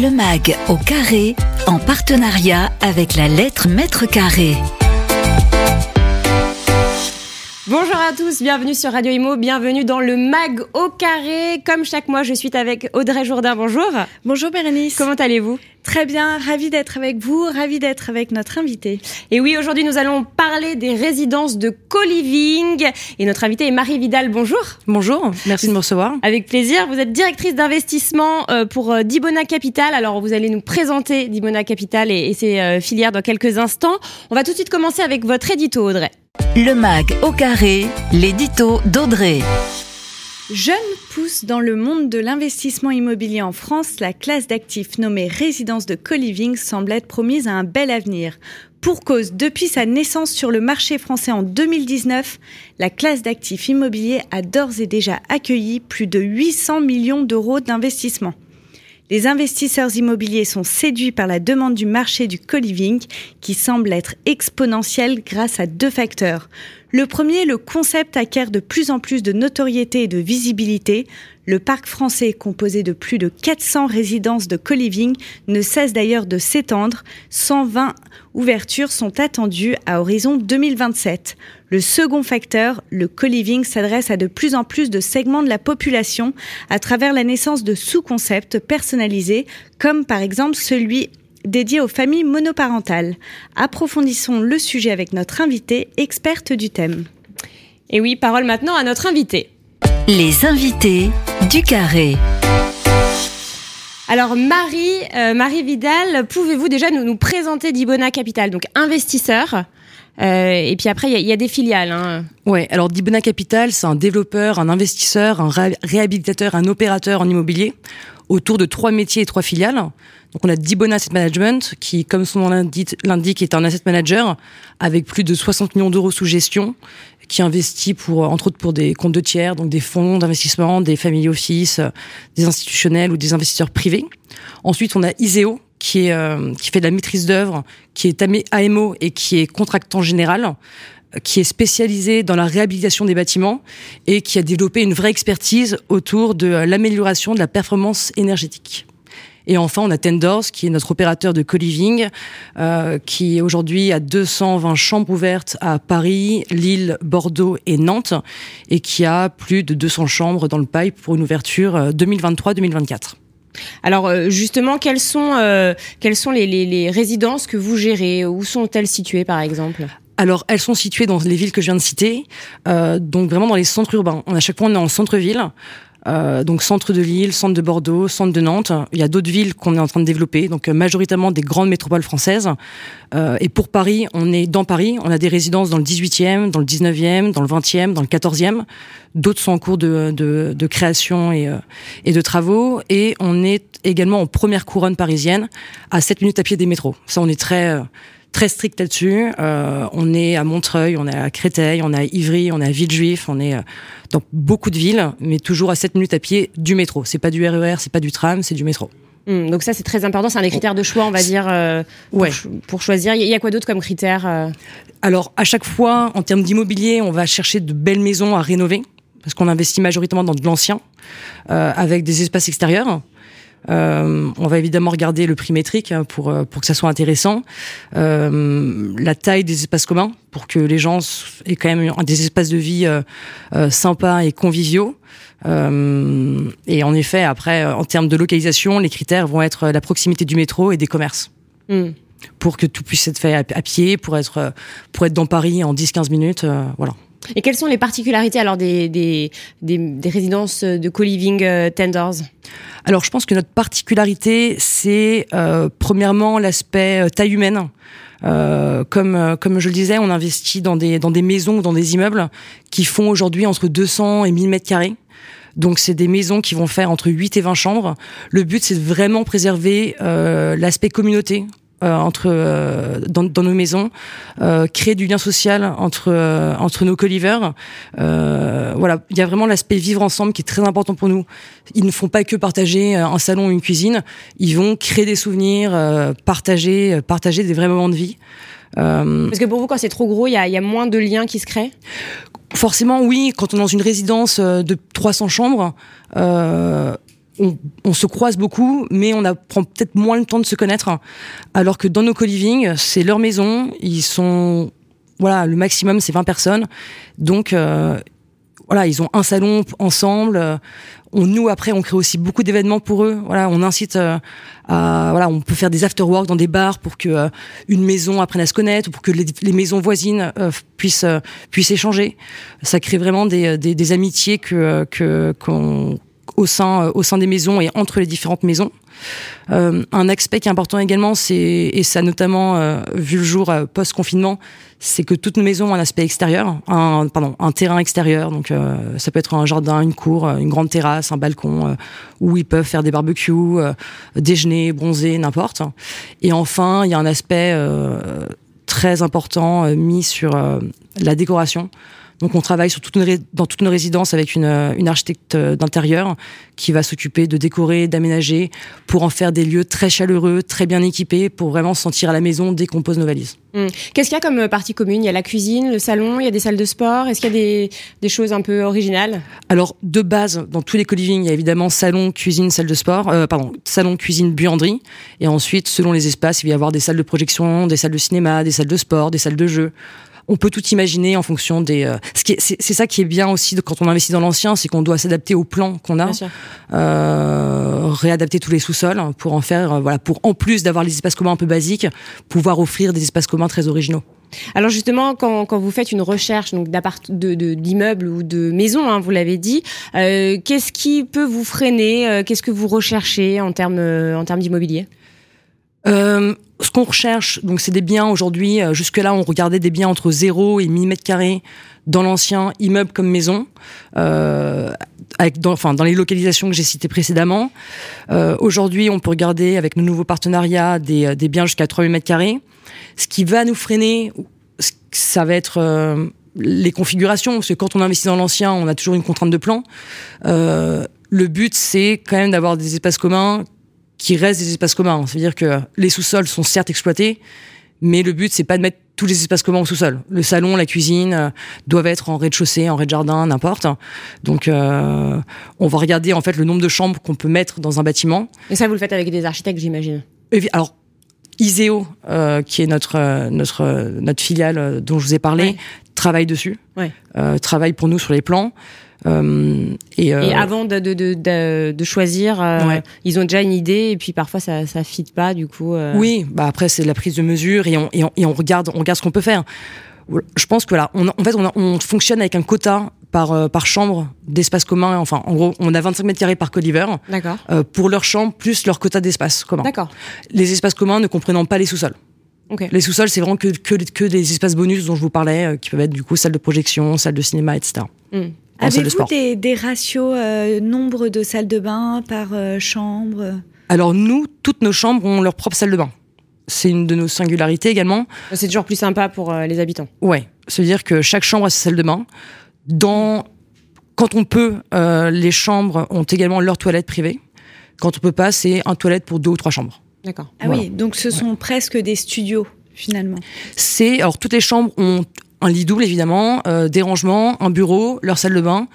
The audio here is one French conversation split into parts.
Le MAG au carré, en partenariat avec la lettre mètre carré. Bonjour à tous, bienvenue sur Radio Imo, bienvenue dans le MAG au carré. Comme chaque mois, je suis avec Audrey Jourdain. Bonjour. Bonjour Bérénice. Comment allez-vous? Très bien, ravi d'être avec vous, ravi d'être avec notre invité. Et oui, aujourd'hui, nous allons parler des résidences de co-living. Et notre invité est Marie Vidal. Bonjour. Bonjour, merci de me recevoir. Avec plaisir. Vous êtes directrice d'investissement euh, pour euh, Dibona Capital. Alors, vous allez nous présenter Dibona Capital et ses euh, filières dans quelques instants. On va tout de suite commencer avec votre édito, Audrey. Le MAG au carré, l'édito d'Audrey. Jeune pousse dans le monde de l'investissement immobilier en France, la classe d'actifs nommée résidence de co-living semble être promise à un bel avenir. Pour cause, depuis sa naissance sur le marché français en 2019, la classe d'actifs immobiliers a d'ores et déjà accueilli plus de 800 millions d'euros d'investissement. Les investisseurs immobiliers sont séduits par la demande du marché du co-living qui semble être exponentielle grâce à deux facteurs. Le premier, le concept acquiert de plus en plus de notoriété et de visibilité. Le parc français, composé de plus de 400 résidences de co-living, ne cesse d'ailleurs de s'étendre. 120 ouvertures sont attendues à horizon 2027. Le second facteur, le co-living s'adresse à de plus en plus de segments de la population à travers la naissance de sous-concepts personnalisés, comme par exemple celui dédié aux familles monoparentales. Approfondissons le sujet avec notre invitée, experte du thème. Et oui, parole maintenant à notre invité. Les invités du carré. Alors Marie, euh, Marie Vidal, pouvez-vous déjà nous, nous présenter Dibona Capital, donc investisseur euh, et puis après, il y, a des filiales. Hein. Ouais, alors Dibona Capital, c'est un développeur, un investisseur, un ré réhabilitateur, un opérateur en immobilier autour de trois métiers et trois filiales. Donc on a Dibona Asset Management, qui, comme son nom l'indique, est un asset manager avec plus de 60 millions d'euros sous gestion, qui investit pour, entre autres, pour des comptes de tiers, donc des fonds d'investissement, des family office, des institutionnels ou des investisseurs privés. Ensuite, on a Iseo, qui, est, euh, qui fait de la maîtrise d'œuvre, qui est AMO et qui est contractant général qui est spécialisé dans la réhabilitation des bâtiments et qui a développé une vraie expertise autour de l'amélioration de la performance énergétique. Et enfin, on a Tendors, qui est notre opérateur de co-living, euh, qui aujourd'hui a 220 chambres ouvertes à Paris, Lille, Bordeaux et Nantes, et qui a plus de 200 chambres dans le pipe pour une ouverture 2023-2024. Alors euh, justement, quelles sont, euh, sont les, résidences que vous gérez? Où sont-elles situées par exemple? Alors, elles sont situées dans les villes que je viens de citer, euh, donc vraiment dans les centres urbains. À chaque fois, on est en centre-ville. Euh, donc centre de Lille, centre de Bordeaux, centre de Nantes. Il y a d'autres villes qu'on est en train de développer, donc euh, majoritairement des grandes métropoles françaises. Euh, et pour Paris, on est dans Paris, on a des résidences dans le 18e, dans le 19e, dans le 20e, dans le 14e. D'autres sont en cours de, de, création et, et de travaux. Et on est également en première couronne parisienne, à 7 minutes à pied des métros. Ça, on est très très strict là-dessus. Euh, on est à Montreuil, on est à Créteil, on est à Ivry, on est à Villejuif, on est euh, dans beaucoup de villes, mais toujours à 7 minutes à pied du métro. C'est pas du RER, c'est pas du tram, c'est du métro. Mmh, donc ça c'est très important, c'est un des critères de choix, on va dire, euh, pour, Ouais. cho- pour choisir. Il y a quoi d'autre comme critères euh? Alors à chaque fois, en termes d'immobilier, on va chercher de belles maisons à rénover parce qu'on investit majoritairement dans de l'ancien euh, avec des espaces extérieurs. Euh, on va évidemment regarder le prix métrique hein, pour euh, pour que ça soit intéressant, euh, la taille des espaces communs pour que les gens aient quand même des espaces de vie euh, euh, sympas et conviviaux. Euh, et en effet, après, en termes de localisation, les critères vont être la proximité du métro et des commerces Mmh. pour que tout puisse être fait à, à pied, pour être pour être dans Paris en 10-15 minutes, voilà. Et quelles sont les particularités alors des, des, résidences de co-living euh, Tendors Alors, je pense que notre particularité, c'est euh, premièrement l'aspect euh, taille humaine. Comme comme je le disais, on investit dans des dans des maisons ou dans des immeubles qui font aujourd'hui entre 200 et 1000 mètres carrés. Donc c'est des maisons qui vont faire entre 8 et 20 chambres. Le but c'est de vraiment préserver l'aspect communauté euh, entre euh, dans, dans nos maisons, euh, créer du lien social entre euh, entre nos co-livers. Euh, voilà, il y a vraiment l'aspect vivre ensemble qui est très important pour nous. Ils ne font pas que partager euh, un salon ou une cuisine, ils vont créer des souvenirs, euh, partager partager des vrais moments de vie. Euh, Parce que pour vous, quand c'est trop gros, il y a, y a moins de liens qui se créent? Forcément, oui. Quand on est dans une résidence de 300 chambres, euh, on, se croise beaucoup, mais on prend peut-être moins le temps de se connaître. Alors que dans nos co-living, c'est leur maison, ils sont, voilà, le maximum c'est 20 personnes. Donc, euh, voilà, ils ont un salon ensemble. On, nous après, on crée aussi beaucoup d'événements pour eux. Voilà, on incite euh, à, voilà, on peut faire des after work dans des bars pour que euh, une maison apprenne à se connaître, ou pour que les, maisons voisines puissent puissent échanger. Ça crée vraiment des, amitiés que qu'on au sein, euh, au sein des maisons et entre les différentes maisons. Euh, un aspect qui est important également, c'est et ça notamment euh, vu le jour post confinement, c'est que toutes nos maisons ont un aspect extérieur, un pardon, un terrain extérieur. Donc ça peut être un jardin, une cour, une grande terrasse, un balcon où ils peuvent faire des barbecues, déjeuner, bronzer, n'importe. Et enfin, il y a un aspect très important mis sur la décoration. Donc on travaille sur toute dans toutes nos résidences avec une, une architecte d'intérieur qui va s'occuper de décorer, d'aménager pour en faire des lieux très chaleureux, très bien équipés pour vraiment se sentir à la maison dès qu'on pose nos valises. Hum. Qu'est-ce qu'il y a comme partie commune? Il y a la cuisine, le salon, il y a des salles de sport? Est-ce qu'il y a des, des, choses un peu originales? Alors de base, dans tous les co-living, il y a évidemment salon, cuisine, salle de sport, euh, pardon, salon, cuisine, buanderie. Et ensuite, selon les espaces, il va y avoir des salles de projection, des salles de cinéma, des salles de sport, des salles de jeux on peut tout imaginer en fonction des. Euh, c'est ça qui est bien aussi quand on investit dans l'ancien, c'est qu'on doit s'adapter au plan qu'on a, euh, réadapter tous les sous-sols pour en faire, euh, voilà, pour en plus d'avoir les espaces communs un peu basiques, pouvoir offrir des espaces communs très originaux. Alors justement, quand, quand vous faites une recherche donc d'immeubles de, ou de maisons, hein, vous l'avez dit, euh, qu'est-ce qui peut vous freiner Qu'est-ce que vous recherchez en termes en termes d'immobilier? Euh, ce qu'on recherche, donc c'est des biens aujourd'hui. Euh, jusque-là, on regardait des biens entre 0 et 1000 mètres carrés dans l'ancien immeuble comme maison, euh, avec dans, enfin dans les localisations que j'ai citées précédemment. Euh, aujourd'hui, on peut regarder avec nos nouveaux partenariats des, euh, des biens jusqu'à 3000 mètres carrés. Ce qui va nous freiner, ça va être les configurations, parce que quand on investit dans l'ancien, on a toujours une contrainte de plan. le but, c'est quand même d'avoir des espaces communs qui restent des espaces communs. C'est-à-dire que les sous-sols sont certes exploités, mais le but c'est pas de mettre tous les espaces communs au sous-sol. Le salon, la cuisine euh, doivent être en rez-de-chaussée, en rez-de-jardin, n'importe. Donc, euh, on va regarder en fait le nombre de chambres qu'on peut mettre dans un bâtiment. Et ça, vous le faites avec des architectes, j'imagine? Alors, Iseo, euh, qui est notre notre notre filiale dont je vous ai parlé, travaille dessus. Ouais. Euh, travaille pour nous sur les plans. Euh, et, euh, et, avant de, de, de, de choisir, ils ont déjà une idée et puis parfois ça ça fit pas du coup. Oui, bah après c'est la prise de mesure et on, et on, et on regarde on regarde ce qu'on peut faire. Je pense que là, on, en fait, on, on, fonctionne avec un quota par par chambre d'espace commun. Enfin, en gros, on a 25 mètres carrés par coliver. D'accord. pour leur chambre plus leur quota d'espace commun. D'accord. Les espaces communs ne comprenant pas les sous-sols. Okay. Les sous-sols, c'est vraiment que, que, que des espaces bonus dont je vous parlais, qui peuvent être du coup salle de projection, salle de cinéma, etc. Mm. Avez-vous des, des, ratios, euh, nombre de salles de bain par euh, chambre? Alors nous, toutes nos chambres ont leur propre salle de bain. C'est une de nos singularités également. C'est toujours plus sympa pour euh, les habitants. Ouais, c'est-à-dire que chaque chambre a sa salle de bain. Dans, quand on peut, euh, les chambres ont également leur toilette privée. Quand on peut pas, c'est un toilette pour deux ou trois chambres. D'accord. Ah voilà. oui, donc ce sont ouais. presque des studios finalement. C'est alors toutes les chambres ont un lit double évidemment, euh, des rangements, un bureau, leur salle de bain,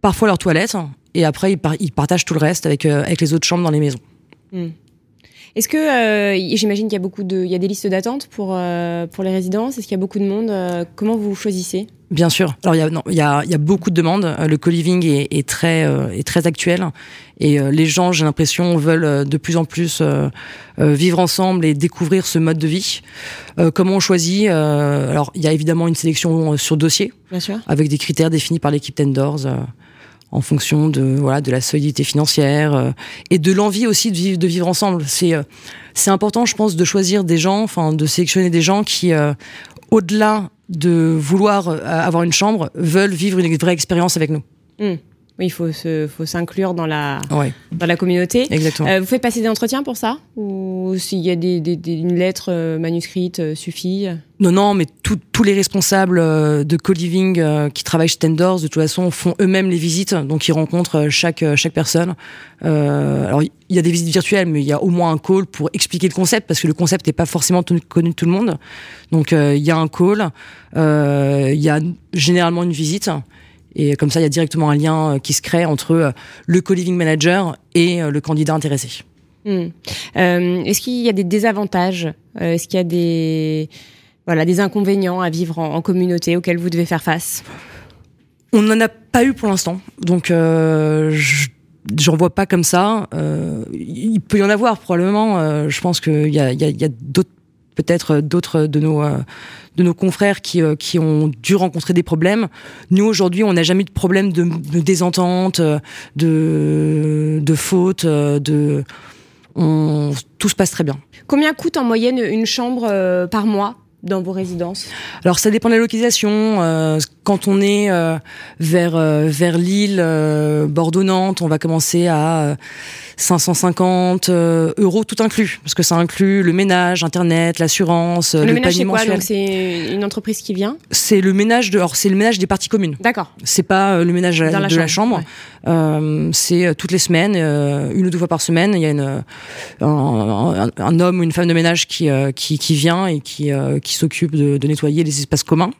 parfois leur toilette, et après ils, par ils partagent tout le reste avec, euh, avec les autres chambres dans les maisons. Mmh. Est-ce que euh, j'imagine qu'il y a beaucoup de, il y a des listes d'attente pour euh, pour les résidences. Est-ce qu'il y a beaucoup de monde euh, Comment vous choisissez? Bien sûr. Alors il y a non, il y a, il y a beaucoup de demandes. Le co-living est, est, très est très actuel et les gens, j'ai l'impression, veulent de plus en plus vivre ensemble et découvrir ce mode de vie. comment on choisit? Alors il y a évidemment une sélection sur dossier, Bien sûr. avec des critères définis par l'équipe Tendors en fonction de voilà de la solidité financière euh, et de l'envie aussi de vivre de vivre ensemble. C'est euh, c'est important, je pense, de choisir des gens, enfin de sélectionner des gens qui, euh, au-delà de vouloir avoir une chambre, veulent vivre une vraie expérience avec nous. Mmh. Oui, il faut se, faut s'inclure dans la, ouais. dans la communauté. Exactement. Euh, vous faites passer des entretiens pour ça? Ou s'il y a des, des, des, une lettre euh, manuscrite euh, suffit? Non, non, mais tous les responsables de co-living qui travaillent chez Tendors, de toute façon, font eux-mêmes les visites. Donc, ils rencontrent chaque, chaque personne. alors, il y a des visites virtuelles, mais il y a au moins un call pour expliquer le concept, parce que le concept n'est pas forcément connu de tout le monde. Donc, il y a un call, il y a généralement une visite. Et comme ça, il y a directement un lien qui se crée entre le co-living manager et le candidat intéressé. Hmm. Est-ce qu'il y a des désavantages Est-ce qu'il y a des voilà des inconvénients à vivre en, communauté auxquels vous devez faire face? On n'en a pas eu pour l'instant, donc euh, j'en vois pas comme ça. Euh, il peut y en avoir probablement. Euh, je pense qu'il y a, y a, y a d'autres peut-être d'autres de nos de nos confrères qui qui ont dû rencontrer des problèmes. Nous aujourd'hui, on n'a jamais eu de problème de, désentente, de de faute, de tout se passe très bien. Combien coûte en moyenne une chambre par mois? Dans vos résidences Alors ça dépend de la localisation. Euh, quand on est euh, vers euh, vers Lille, Bordeaux-Nantes, on va commencer à 550 euros tout inclus, parce que ça inclut le ménage, internet, l'assurance, le, le ménage c'est quoi Donc c'est une entreprise qui vient C'est le ménage de, c'est le ménage des parties communes. D'accord. C'est pas le ménage Dans de la chambre. C'est toutes les semaines, une ou deux fois par semaine, il y a une un, un, homme ou une femme de ménage qui qui, qui vient et qui qui s'occupe de, de, nettoyer les espaces communs.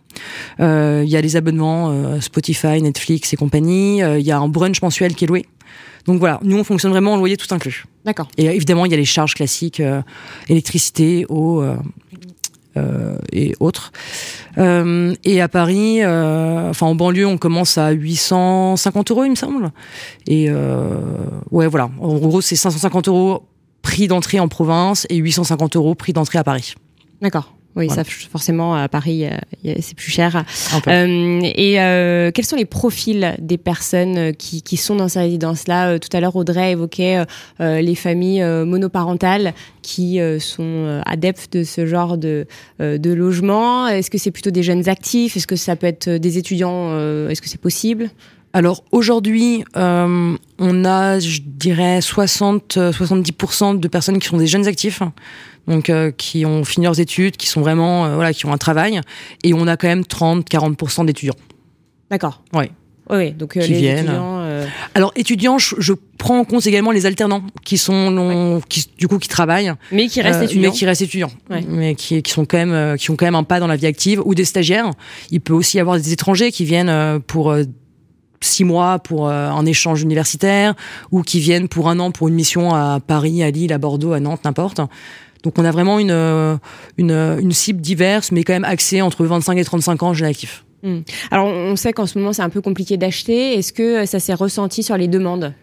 Euh, il y a les abonnements euh, Spotify, Netflix et compagnie. Euh, il y a un brunch mensuel qui est loué. Donc voilà, nous on fonctionne vraiment en loyer tout inclus. D'accord. Et évidemment, il y a les charges classiques, électricité, eau et autres. et à Paris, enfin en banlieue, on commence à 850 euros, il me semble. Et ouais, voilà. En gros, c'est 550 euros prix d'entrée en province et 850 euros prix d'entrée à Paris. D'accord. Oui, ça forcément à Paris, c'est plus cher. Euh, et euh, quels sont les profils des personnes qui, qui sont dans ces résidences-là? Euh, Tout à l'heure, Audrey évoquait euh, les familles euh, monoparentales qui sont adeptes de ce genre de, de logement. Est-ce que c'est plutôt des jeunes actifs? Est-ce que ça peut être des étudiants Est-ce que c'est possible? Alors aujourd'hui, euh, on a, je dirais, 60-70% de personnes qui sont des jeunes actifs, donc euh, qui ont fini leurs études, qui sont vraiment, euh, voilà, qui ont un travail, et on a quand même 30-40% d'étudiants. D'accord. Oui. Oui, donc qui les viennent. étudiants. Alors étudiants, je, je, prends en compte également les alternants qui sont, non, qui du coup qui travaillent, mais qui restent étudiants, mais qui restent étudiants, mais qui, qui sont quand même, qui ont quand même un pas dans la vie active, ou des stagiaires. Il peut aussi y avoir des étrangers qui viennent pour six mois pour euh, un échange universitaire ou qui viennent pour un an pour une mission à Paris, à Lille, à Bordeaux, à Nantes, n'importe. Donc on a vraiment une, euh, une, une, cible diverse, mais quand même axée entre 25 et 35 ans jeunes actifs. Hmm. Alors on sait qu'en ce moment c'est un peu compliqué d'acheter. Est-ce que ça s'est ressenti sur les demandes?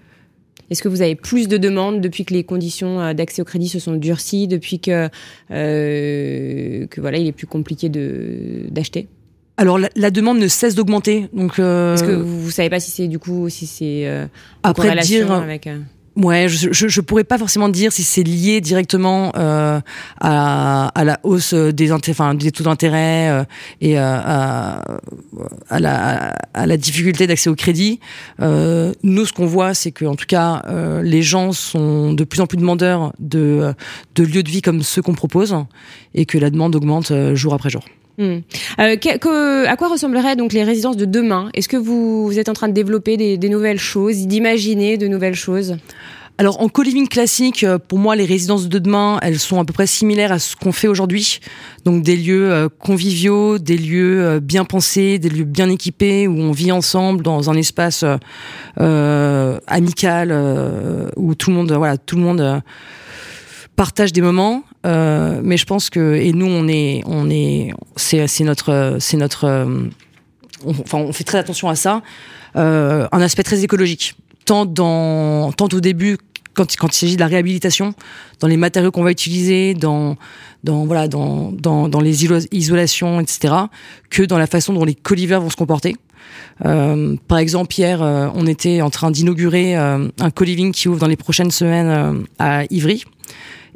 Est-ce que vous avez plus de demandes depuis que les conditions euh, d'accès au crédit se sont durcies, depuis que, euh, que voilà, il est plus compliqué d'acheter? Alors la, demande ne cesse d'augmenter, donc. Euh... Est-ce que vous, vous savez pas si c'est du coup si c'est euh, après dire. Avec, euh... Ouais, je, je, je, pourrais pas forcément dire si c'est lié directement euh, à, à, la hausse des, enfin, des taux d'intérêt euh, et à, à, la, à la difficulté d'accès au crédit. Euh, nous, ce qu'on voit, c'est que en tout cas, euh, les gens sont de plus en plus demandeurs de, de lieux de vie comme ceux qu'on propose et que la demande augmente euh, jour après jour. Hmm. Euh, à quoi ressembleraient donc les résidences de demain? Est-ce que vous, êtes en train de développer des, nouvelles choses, d'imaginer de nouvelles choses? Alors en co-living classique, euh, pour moi, les résidences de demain, elles sont à peu près similaires à ce qu'on fait aujourd'hui. Donc des lieux euh, conviviaux, des lieux bien pensés, des lieux bien équipés où on vit ensemble dans un espace amical où tout le monde, voilà, tout le monde partage des moments. Euh, mais je pense que et nous on est on est c'est notre c'est notre on, enfin on fait très attention à ça. Euh, un aspect très écologique, tant dans tant au début quand, il s'agit de la réhabilitation, dans les matériaux qu'on va utiliser, dans dans voilà dans dans, les isolations etc que dans la façon dont les colivers vont se comporter. Euh, par exemple hier euh, on était en train d'inaugurer euh, un coliving qui ouvre dans les prochaines semaines euh, à Ivry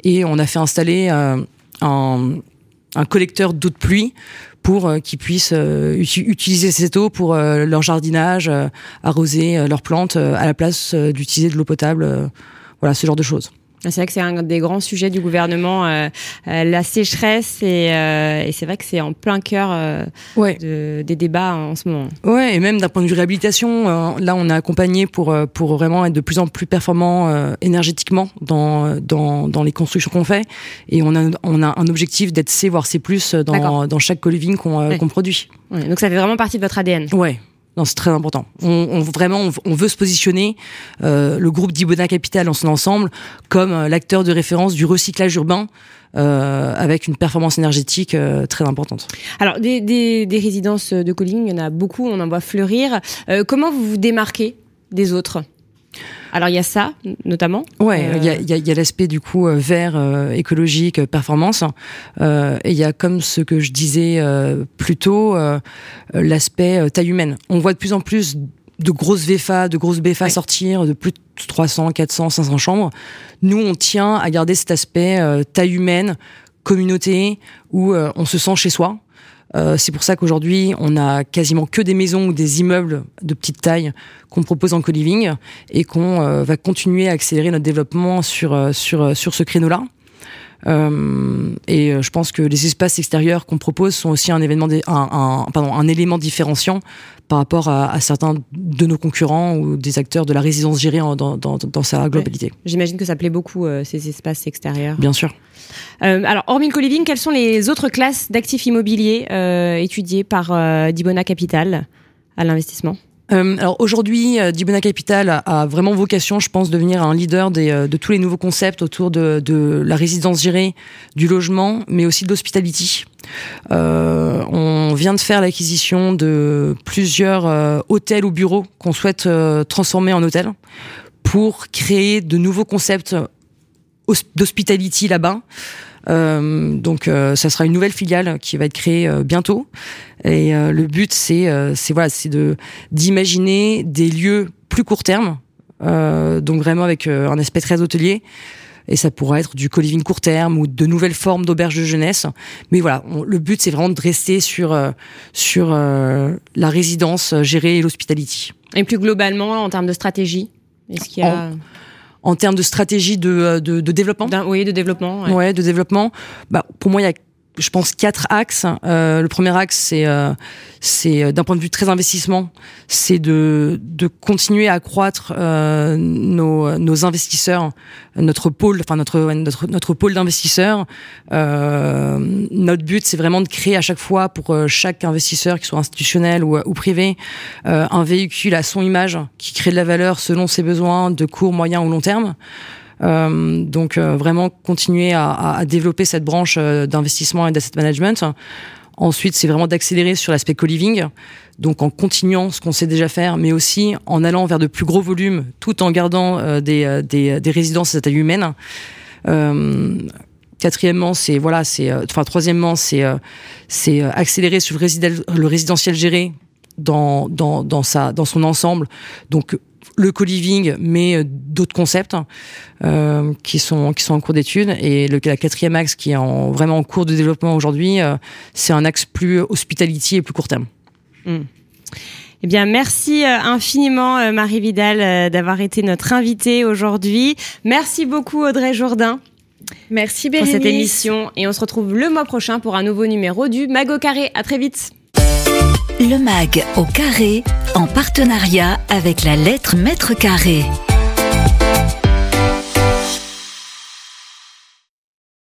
et on a fait installer euh, un, collecteur d'eau de pluie pour euh, qu'ils puissent euh, utiliser cette eau pour leur jardinage, arroser leurs plantes à la place d'utiliser de l'eau potable. voilà, ce genre de choses. C'est vrai que c'est un des grands sujets du gouvernement, euh, euh, la sécheresse, et, euh, et c'est vrai que c'est en plein cœur ouais. de, des débats en ce moment. Ouais, et même d'un point de vue réhabilitation, là on a accompagné pour pour vraiment être de plus en plus performant énergétiquement dans, dans dans les constructions qu'on fait, et on a on a un objectif d'être C voire C+ dans dans chaque co-living qu'on ouais. qu'on produit. Ouais, donc ça fait vraiment partie de votre ADN. Ouais. Non, c'est très important. On, vraiment, on, veut se positionner euh, le groupe d'Ibona Capital dans son ensemble comme euh, l'acteur de référence du recyclage urbain. Euh, avec une performance énergétique très importante. Alors, des, des, résidences de cooling, il y en a beaucoup, on en voit fleurir. Comment vous vous démarquez des autres? Alors il y a ça notamment. Ouais, il y a, a l'aspect du coup euh, vert, euh, écologique, performance, euh, et il y a comme ce que je disais euh, plus tôt, l'aspect taille humaine. On voit de plus en plus de grosses VFA, de grosses BFA sortir, de plus de 300, 400, 500 chambres. Nous, on tient à garder cet aspect taille humaine, communauté, où on se sent chez soi. Euh, c'est pour ça qu'aujourd'hui, on a quasiment que des maisons ou des immeubles de petite taille qu'on propose en co-living et qu'on euh, va continuer à accélérer notre développement sur euh, sur sur ce créneau-là. et je pense que les espaces extérieurs qu'on propose sont aussi un événement, un, pardon, un élément différenciant par rapport à, certains de nos concurrents ou des acteurs de la résidence gérée dans, dans, dans, sa globalité. J'imagine que ça plaît beaucoup ces espaces extérieurs. Bien sûr. Euh, alors, hormis le co-living, quelles sont les autres classes d'actifs immobiliers euh, étudiées par euh, Dibona Capital à l'investissement? Euh, alors aujourd'hui, euh, Dibona Capital a, vraiment vocation, je pense, de devenir un leader des, de tous les nouveaux concepts autour de, de, la résidence gérée, du logement, mais aussi de l'hospitality. Euh, on vient de faire l'acquisition de plusieurs hôtels ou bureaux qu'on souhaite transformer en hôtels pour créer de nouveaux concepts d'hospitality là-bas. Euh, donc euh, ça sera une nouvelle filiale qui va être créée euh, bientôt. Et euh, le but c'est c'est voilà c'est d'imaginer des lieux plus court terme. donc vraiment avec un aspect très hôtelier. Et ça pourra être du co-living court terme ou de nouvelles formes d'auberge de jeunesse. Mais voilà, le but c'est vraiment de rester sur sur la résidence gérée et l'hospitality. Et plus globalement en termes de stratégie, est-ce qu'il y a en termes de stratégie de, euh, de, de développement. Oui, de développement. Ouais, ouais de développement. Bah, pour moi, il y a je pense quatre axes. Euh, le premier axe, c'est euh, euh, d'un point de vue très investissement, c'est de continuer à accroître nos investisseurs, notre pôle, enfin notre notre pôle d'investisseurs. Notre but, c'est vraiment de créer à chaque fois pour chaque investisseur, qu'il soit institutionnel ou, ou privé, un véhicule à son image qui crée de la valeur selon ses besoins de court, moyen ou long terme. Euh, donc euh, vraiment continuer à, à, développer cette branche euh, d'investissement et d'asset management. Ensuite, c'est vraiment d'accélérer sur l'aspect co-living, donc en continuant ce qu'on sait déjà faire, mais aussi en allant vers de plus gros volumes, tout en gardant des, des, des, résidences à taille humaine. Euh, quatrièmement, c'est voilà, c'est enfin troisièmement, c'est c'est accélérer sur le, le résidentiel géré dans dans dans sa dans son ensemble. Donc le co-living, mais euh, d'autres concepts euh, qui sont qui sont en cours d'étude. Et le la quatrième axe qui est en, vraiment en cours de développement aujourd'hui, euh, c'est un axe plus hospitality et plus court terme. Hmm. Eh bien, merci infiniment Marie Vidal d'avoir été notre invitée aujourd'hui. Merci beaucoup Audrey Jourdain. Merci Bérénice. Pour cette émission et on se retrouve le mois prochain pour un nouveau numéro du Mago Carré. À très vite. Le MAG au carré, en partenariat avec la lettre mètre carré.